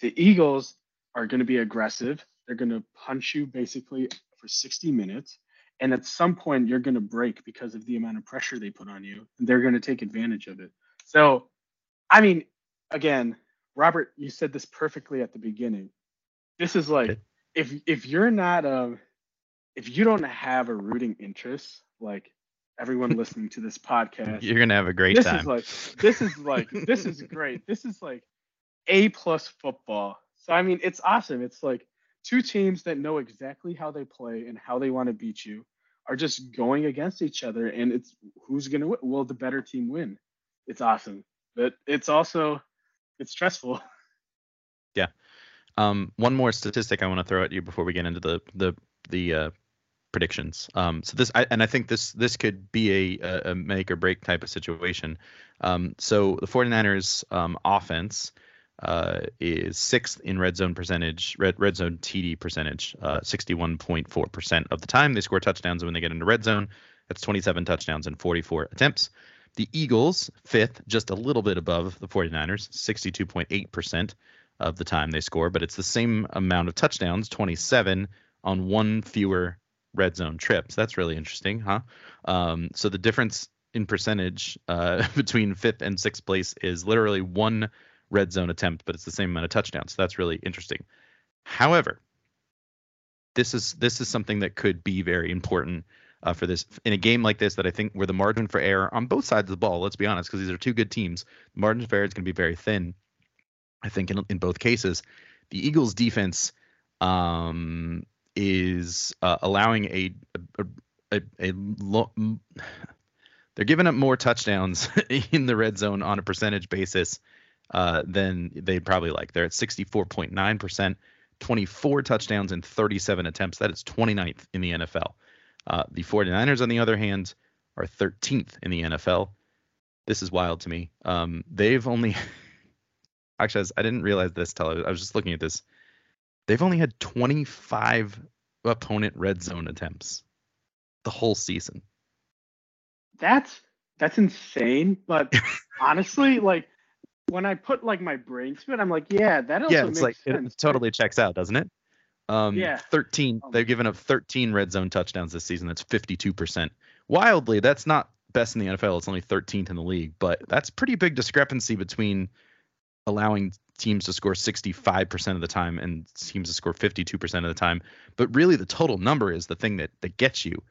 The Eagles are going to be aggressive. They're going to punch you basically for 60 minutes. And at some point, you're going to break because of the amount of pressure they put on you. And they're going to take advantage of it. So, I mean, again, Robert, you said this perfectly at the beginning. This is like if if you're not um if you don't have a rooting interest, like everyone [LAUGHS] listening to this podcast, you're gonna have a great this time. Is like this is like this is great. This is like a plus football. So I mean, it's awesome. It's like two teams that know exactly how they play and how they want to beat you are just going against each other and it's who's going to win? Will the better team win. It's awesome but it's also it's stressful. [LAUGHS] Yeah. Um, one more statistic i want to throw at you before we get into the the the uh, predictions. Um, so this I, and i think this this could be a, a make or break type of situation. Um, so the 49ers um, offense uh, is sixth in red zone percentage, red, red zone TD percentage, uh, 61.4% of the time. They score touchdowns when they get into red zone. That's 27 touchdowns and 44 attempts. The Eagles, fifth, just a little bit above the 49ers, 62.8% of the time they score, but it's the same amount of touchdowns, 27 on one fewer red zone trips. That's really interesting, huh? Um, so the difference in percentage uh, [LAUGHS] between fifth and sixth place is literally one red zone attempt, but it's the same amount of touchdowns. So that's really interesting. However, this is this is something that could be very important uh, for this in a game like this that I think where the margin for error on both sides of the ball. Let's be honest, because these are two good teams. The margin for error is going to be very thin. I think in in both cases, the Eagles' defense um, is uh, allowing a a, a, a lo- they're giving up more touchdowns [LAUGHS] in the red zone on a percentage basis uh, than they'd probably like. They're at 64.9%, 24 touchdowns and 37 attempts. That is 29th in the NFL. Uh, the 49ers, on the other hand, are 13th in the NFL. This is wild to me. Um, they've only, [LAUGHS] actually, I didn't realize this till I was just looking at this. They've only had 25 opponent red zone attempts the whole season. That's that's insane. But [LAUGHS] honestly, like when I put like my brain it, I'm like, yeah, that also yeah, it's like sense. it totally checks out, doesn't it? Um, yeah. 13. Um, they've given up 13 red zone touchdowns this season. That's 52%. Wildly, that's not best in the NFL. It's only 13th in the league, but that's pretty big discrepancy between allowing teams to score 65% of the time and teams to score 52% of the time. But really, the total number is the thing that that gets you.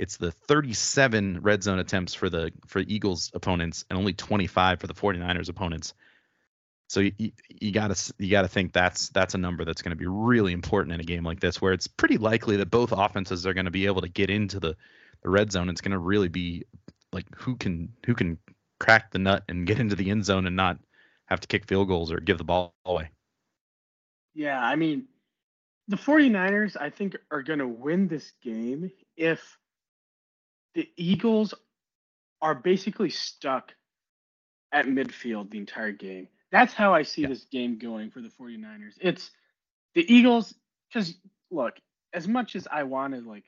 It's the 37 red zone attempts for the for Eagles opponents and only 25 for the 49ers opponents. So you, you gotta you gotta think that's that's a number that's going to be really important in a game like this, where it's pretty likely that both offenses are going to be able to get into the, the red zone. It's going to really be like who can who can crack the nut and get into the end zone and not have to kick field goals or give the ball away. Yeah, I mean, the 49ers I think are going to win this game if the Eagles are basically stuck at midfield the entire game. That's how I see yeah. this game going for the 49ers. It's the Eagles cuz look, as much as I want to like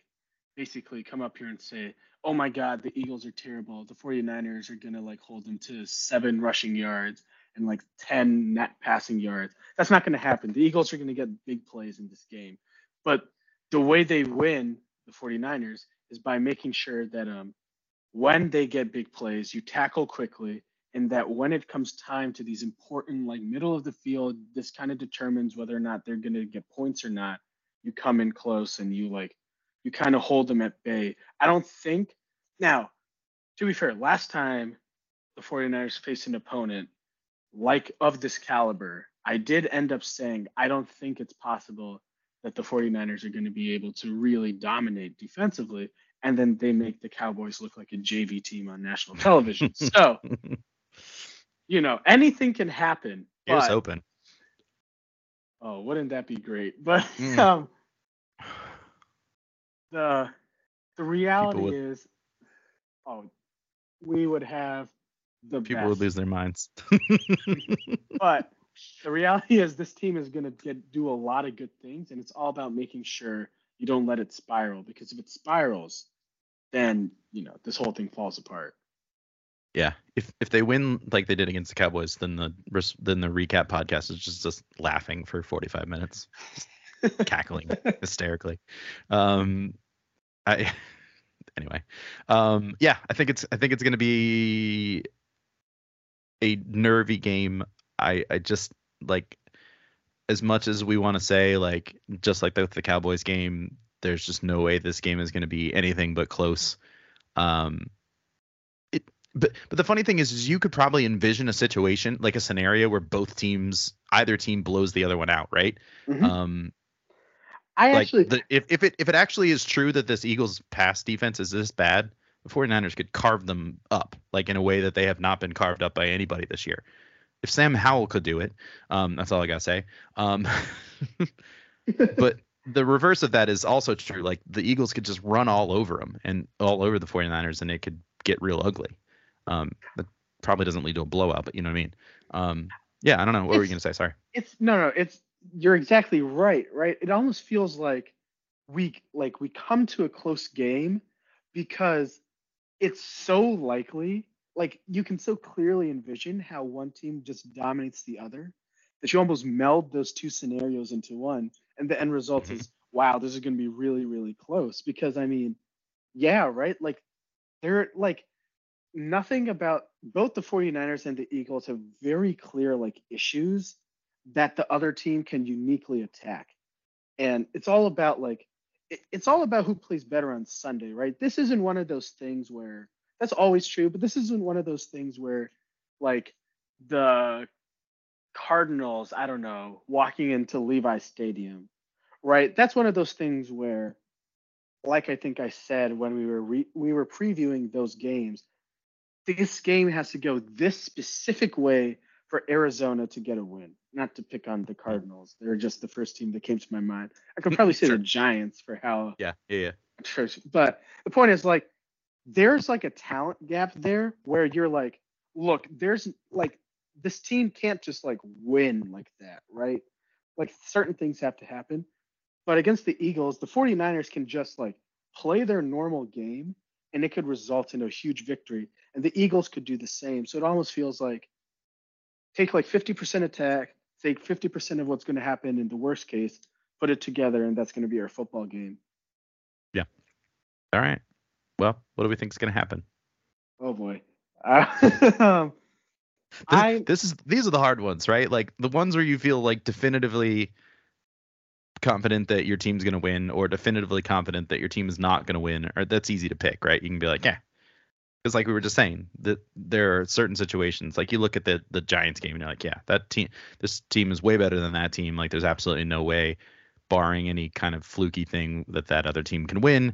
basically come up here and say, "Oh my god, the Eagles are terrible. The 49ers are going to like hold them to 7 rushing yards and like 10 net passing yards." That's not going to happen. The Eagles are going to get big plays in this game. But the way they win the 49ers is by making sure that um when they get big plays, you tackle quickly and that when it comes time to these important like middle of the field this kind of determines whether or not they're going to get points or not. You come in close and you like you kind of hold them at bay. I don't think now to be fair last time the 49ers faced an opponent like of this caliber i did end up saying i don't think it's possible that the 49ers are going to be able to really dominate defensively and then they make the cowboys look like a jv team on national [LAUGHS] television so you know, anything can happen. Here's open. Oh, wouldn't that be great? [LAUGHS] But mm. um, the the reality would, is, oh, we would have the people best. would lose their minds. [LAUGHS] but the reality is, this team is going to get do a lot of good things, and it's all about making sure you don't let it spiral. Because if it spirals, then you know this whole thing falls apart. Yeah, if if they win like they did against the Cowboys, then the then the recap podcast is just just laughing for 45 minutes, [LAUGHS] cackling hysterically. Um, I [LAUGHS] anyway, um, yeah, I think it's I think it's gonna be a nervy game. I I just like as much as we want to say like just like the, the Cowboys game, there's just no way this game is going to be anything but close. Um, but but the funny thing is, is you could probably envision a situation like a scenario where both teams, either team blows the other one out, right? Mm-hmm. Um, I like actually, the, if if it if it actually is true that this Eagles pass defense is this bad, the 49ers could carve them up like in a way that they have not been carved up by anybody this year. If Sam Howell could do it, um, that's all I gotta say. Um, [LAUGHS] but the reverse of that is also true. Like the Eagles could just run all over them and all over the 49ers, and it could get real ugly. Um, that probably doesn't lead to a blowout, but you know what I mean. Um, yeah, I don't know. What it's, were you gonna say? Sorry. It's no, no. It's you're exactly right. Right. It almost feels like we like we come to a close game because it's so likely. Like you can so clearly envision how one team just dominates the other that you almost meld those two scenarios into one, and the end result mm-hmm. is wow, this is going to be really, really close. Because I mean, yeah, right. Like they're like nothing about both the 49ers and the Eagles have very clear like issues that the other team can uniquely attack. And it's all about like it's all about who plays better on Sunday, right? This isn't one of those things where that's always true, but this isn't one of those things where like the Cardinals, I don't know, walking into Levi Stadium, right? That's one of those things where like I think I said when we were re- we were previewing those games, this game has to go this specific way for Arizona to get a win. Not to pick on the Cardinals. They're just the first team that came to my mind. I could probably say [LAUGHS] sure. the Giants for how Yeah, yeah, yeah. But the point is like there's like a talent gap there where you're like, look, there's like this team can't just like win like that, right? Like certain things have to happen. But against the Eagles, the 49ers can just like play their normal game and it could result in a huge victory. And the Eagles could do the same. So it almost feels like take like 50% attack, take 50% of what's going to happen in the worst case, put it together, and that's going to be our football game. Yeah. All right. Well, what do we think is going to happen? Oh boy. Uh, [LAUGHS] this, I, this is these are the hard ones, right? Like the ones where you feel like definitively confident that your team's going to win or definitively confident that your team is not going to win or that's easy to pick right you can be like yeah because like we were just saying that there are certain situations like you look at the the giants game and you're like yeah that team this team is way better than that team like there's absolutely no way barring any kind of fluky thing that that other team can win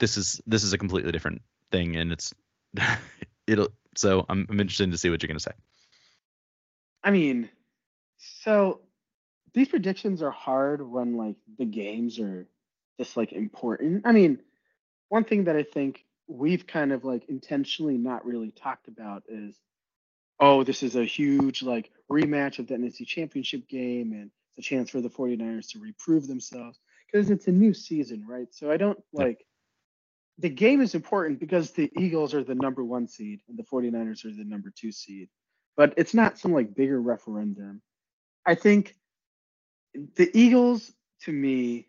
this is this is a completely different thing and it's [LAUGHS] it'll so I'm, I'm interested to see what you're going to say i mean so these predictions are hard when like the games are just like important. I mean, one thing that I think we've kind of like intentionally not really talked about is oh, this is a huge like rematch of the NFC Championship game and it's a chance for the 49ers to reprove themselves because it's a new season, right? So I don't like the game is important because the Eagles are the number one seed and the 49ers are the number two seed, but it's not some like bigger referendum. I think the Eagles, to me,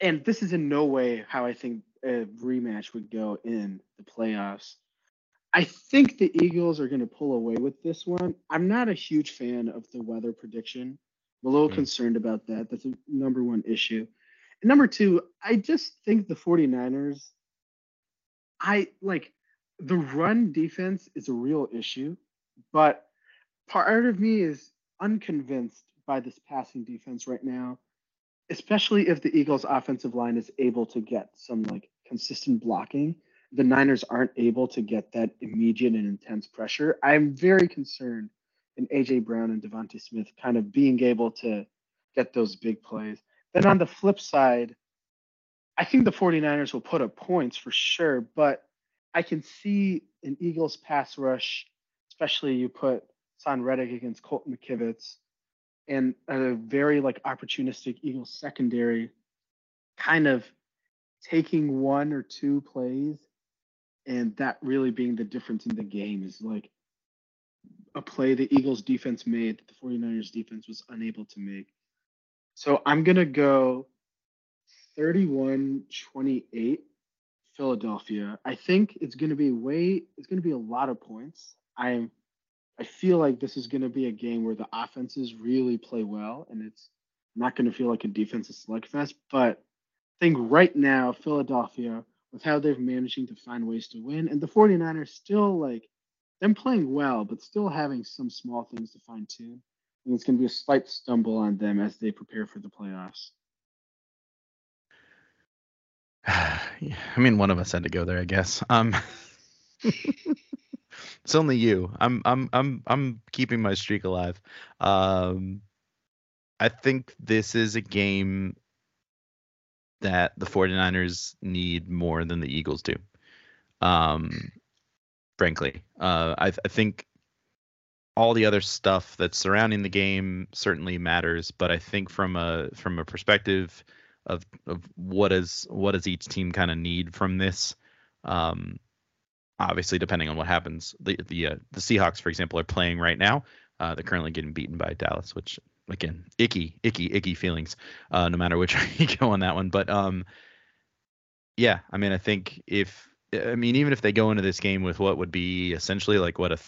and this is in no way how I think a rematch would go in the playoffs. I think the Eagles are going to pull away with this one. I'm not a huge fan of the weather prediction. I'm a little mm. concerned about that. That's a number one issue. Number two, I just think the 49ers, I like the run defense is a real issue, but part of me is unconvinced by this passing defense right now, especially if the Eagles' offensive line is able to get some like consistent blocking. The Niners aren't able to get that immediate and intense pressure. I'm very concerned in AJ Brown and DeVonta Smith kind of being able to get those big plays. Then on the flip side, I think the 49ers will put up points for sure, but I can see an Eagles pass rush, especially you put Haason Reddick against Colt McKivitz and a very like opportunistic Eagles secondary kind of taking one or two plays and that really being the difference in the game is like a play the Eagles defense made that the 49ers defense was unable to make. So I'm going to go 31 28 Philadelphia. I think it's going to be way it's going to be a lot of points. I'm I feel like this is going to be a game where the offenses really play well and it's not going to feel like a defensive slugfest, but I think right now Philadelphia with how they're managing to find ways to win and the 49ers still like them playing well but still having some small things to fine tune and it's going to be a slight stumble on them as they prepare for the playoffs. [SIGHS] I mean, one of us had to go there, I guess. Um, [LAUGHS] it's only you. I'm, I'm, I'm, I'm keeping my streak alive. Um, I think this is a game that the 49ers need more than the Eagles do. Um, frankly, uh, I, I think all the other stuff that's surrounding the game certainly matters, but I think from a from a perspective of of what is what does each team kind of need from this, um, obviously depending on what happens, the the uh, the Seahawks, for example, are playing right now. Uh, they're currently getting beaten by Dallas, which again, icky, icky, icky feelings, uh, no matter which [LAUGHS] you go on that one. But um, yeah, I mean, I think if I mean even if they go into this game with what would be essentially like what a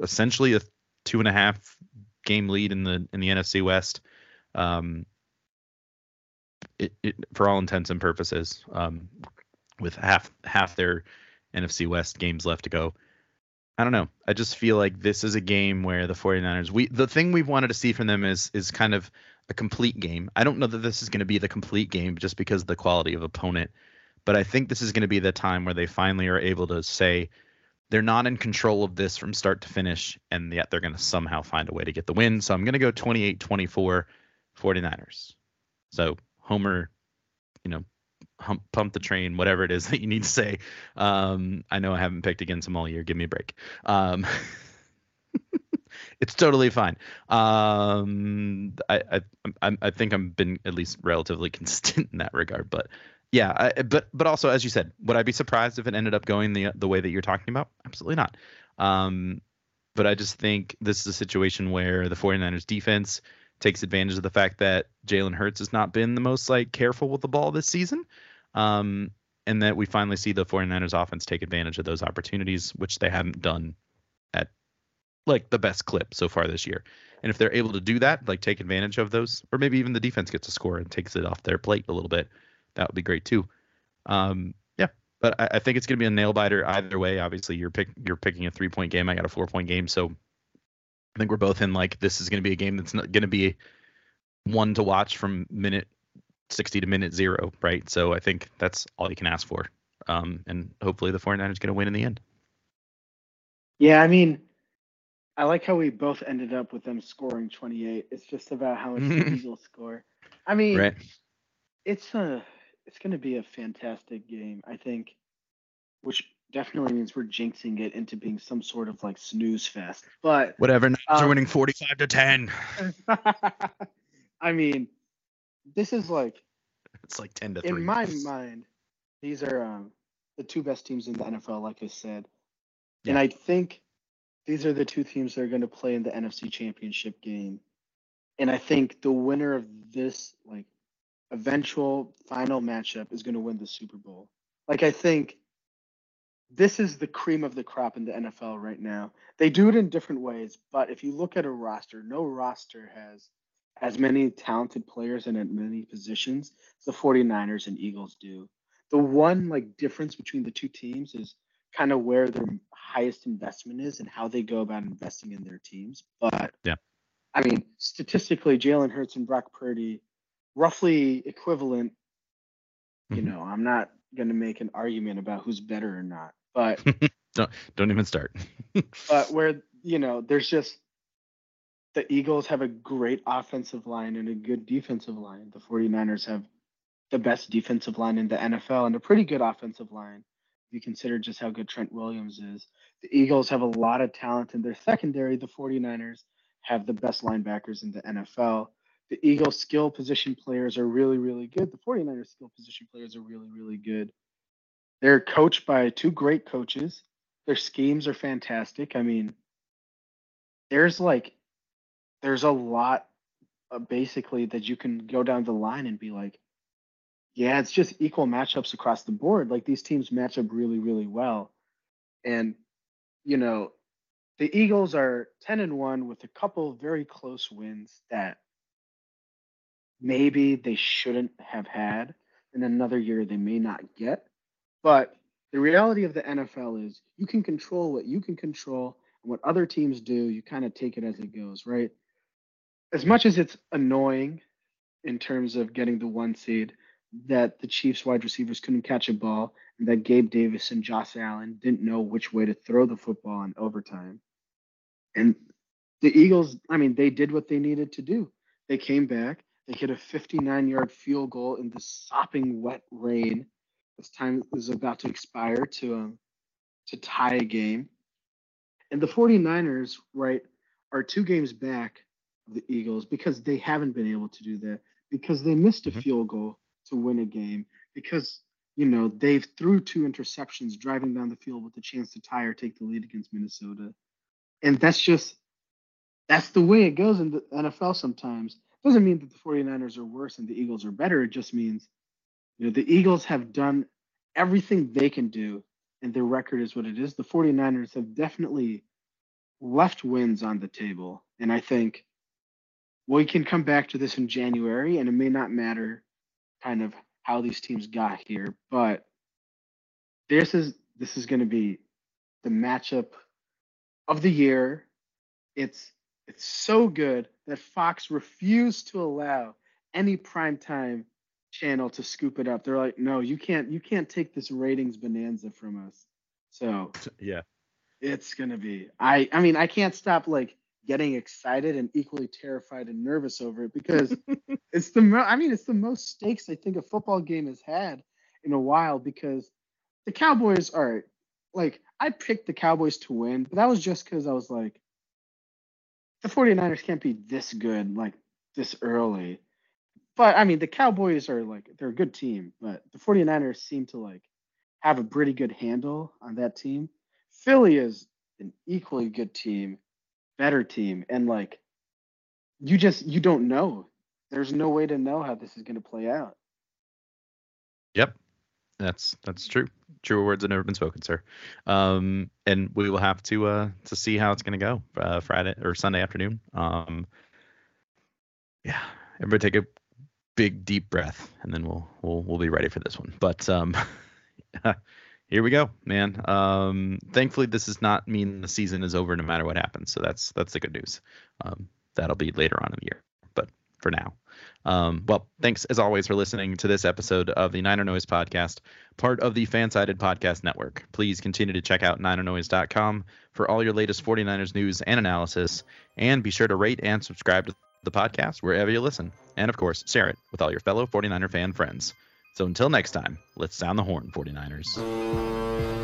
essentially a two and a half game lead in the in the NFC West. Um, it, it, for all intents and purposes, um, with half half their NFC West games left to go. I don't know. I just feel like this is a game where the 49ers we the thing we've wanted to see from them is is kind of a complete game. I don't know that this is going to be the complete game just because of the quality of opponent, but I think this is going to be the time where they finally are able to say, they're not in control of this from start to finish, and yet they're going to somehow find a way to get the win. So I'm going to go 28 24 49ers. So Homer, you know, hump, pump the train, whatever it is [LAUGHS] that you need to say. Um, I know I haven't picked against them all year. Give me a break. Um, [LAUGHS] it's totally fine. Um, I, I I I think I've been at least relatively [LAUGHS] consistent in that regard, but yeah, I, but but also as you said, would I be surprised if it ended up going the the way that you're talking about? Absolutely not. Um, but I just think this is a situation where the 49ers defense takes advantage of the fact that Jalen Hurts has not been the most like careful with the ball this season. Um, and that we finally see the 49ers offense take advantage of those opportunities, which they haven't done at like the best clip so far this year. And if they're able to do that, like take advantage of those, or maybe even the defense gets a score and takes it off their plate a little bit, that would be great too. Um, yeah, but I, I think it's going to be a nail biter either way. Obviously, you're pick you're picking a three point game. I got a four point game, so I think we're both in like this is going to be a game that's not going to be one to watch from minute 60 to minute zero, right? So I think that's all you can ask for. Um, and hopefully the 49ers going to win in the end. Yeah, I mean, I like how we both ended up with them scoring 28. It's just about how much the Eagles score. I mean, right. it's a it's going to be a fantastic game. I think, which definitely means we're jinxing it into being some sort of like snooze fest. But whatever, Niners um, are winning 45 to 10. [LAUGHS] I mean, this is like it's like 10 to 3. in my mind, these are um, the two best teams in the NFL, like I said. And I think these are the two teams that are going to play in the NFC Championship game. And I think the winner of this like eventual final matchup is going to win the Super Bowl. Like I think this is the cream of the crop in the NFL right now. They do it in different ways, but if you look at a roster, no roster has as many talented players and at many positions as the 49ers and Eagles do. The one like difference between the two teams is kind of where their highest investment is and how they go about investing in their teams. But Yeah. I mean, statistically, Jalen Hurts and Brock Purdy, roughly equivalent. You Mhm. know, I'm not going to make an argument about who's better or not, but [LAUGHS] don't, don't even start. [LAUGHS] but where you know there's just the Eagles have a great offensive line and a good defensive line. The 49ers have the best defensive line in the NFL and a pretty good offensive line if you consider just how good Trent Williams is. The Eagles have a lot of talent in their secondary. The 49ers have the best linebackers in the NFL. The Eagles skill position players are really, really good. The 49ers skill position players are really, really good. They're coached by two great coaches. Their schemes are fantastic. I mean, there's like, there's a lot uh, basically that you can go down the line and be like, yeah, it's just equal matchups across the board. Like these teams match up really, really well. And, you know, the Eagles are 10 and 1 with a couple very close wins that maybe they shouldn't have had. In another year, they may not get. But the reality of the NFL is you can control what you can control, and what other teams do, you kind of take it as it goes, right? As much as it's annoying in terms of getting the one seed that the Chiefs wide receivers couldn't catch a ball and that Gabe Davis and Josh Allen didn't know which way to throw the football in overtime. And the Eagles, I mean, they did what they needed to do. They came back, they hit a 59 yard field goal in the sopping wet rain as time was about to expire to um, to tie a game. And the 49ers, right, are two games back of the Eagles because they haven't been able to do that because they missed a Mhm. field goal to win a game because you know they've threw two interceptions driving down the field with a chance to tie or take the lead against Minnesota. And that's just that's the way it goes in the NFL sometimes. Doesn't mean that the 49ers are worse and the Eagles are better. It just means you know the Eagles have done everything they can do and their record is what it is. The 49ers have definitely left wins on the table. And I think we can come back to this in January and it may not matter kind of how these teams got here, but this is this is going to be the matchup of the year. It's it's so good that Fox refused to allow any primetime channel to scoop it up. They're like, no, you can't you can't take this ratings bonanza from us. So yeah. it's gonna be. I I mean I can't stop like getting excited and equally terrified and nervous over it because [LAUGHS] it's the mo- I mean it's the most stakes I think a football game has had in a while because the Cowboys are like I picked the Cowboys to win, but that was just because I was like the 49ers can't be this good like this early. But I mean the Cowboys are like they're a good team, but the 49ers seem to like have a pretty good handle on that team. Philly is an equally good team, better team, and like you just you don't know. There's no way to know how this is going to play out. Yep. That's that's true. Truer words have never been spoken, sir. Um, and we will have to uh to see how it's gonna go uh, Friday or Sunday afternoon. Um, yeah, everybody take a big deep breath, and then we'll we'll we'll be ready for this one. But um, [LAUGHS] here we go, man. Um, thankfully this does not mean the season is over no matter what happens. So that's that's the good news. Um, that'll be later on in the year, but for now. Um, well, thanks as always for listening to this episode of the Niner Noise podcast, part of the Fansided Podcast Network. Please continue to check out ninernoise.com for all your latest 49ers news and analysis, and be sure to rate and subscribe to the podcast wherever you listen. And of course, share it with all your fellow 49er fan friends. So until next time, let's sound the horn, 49ers.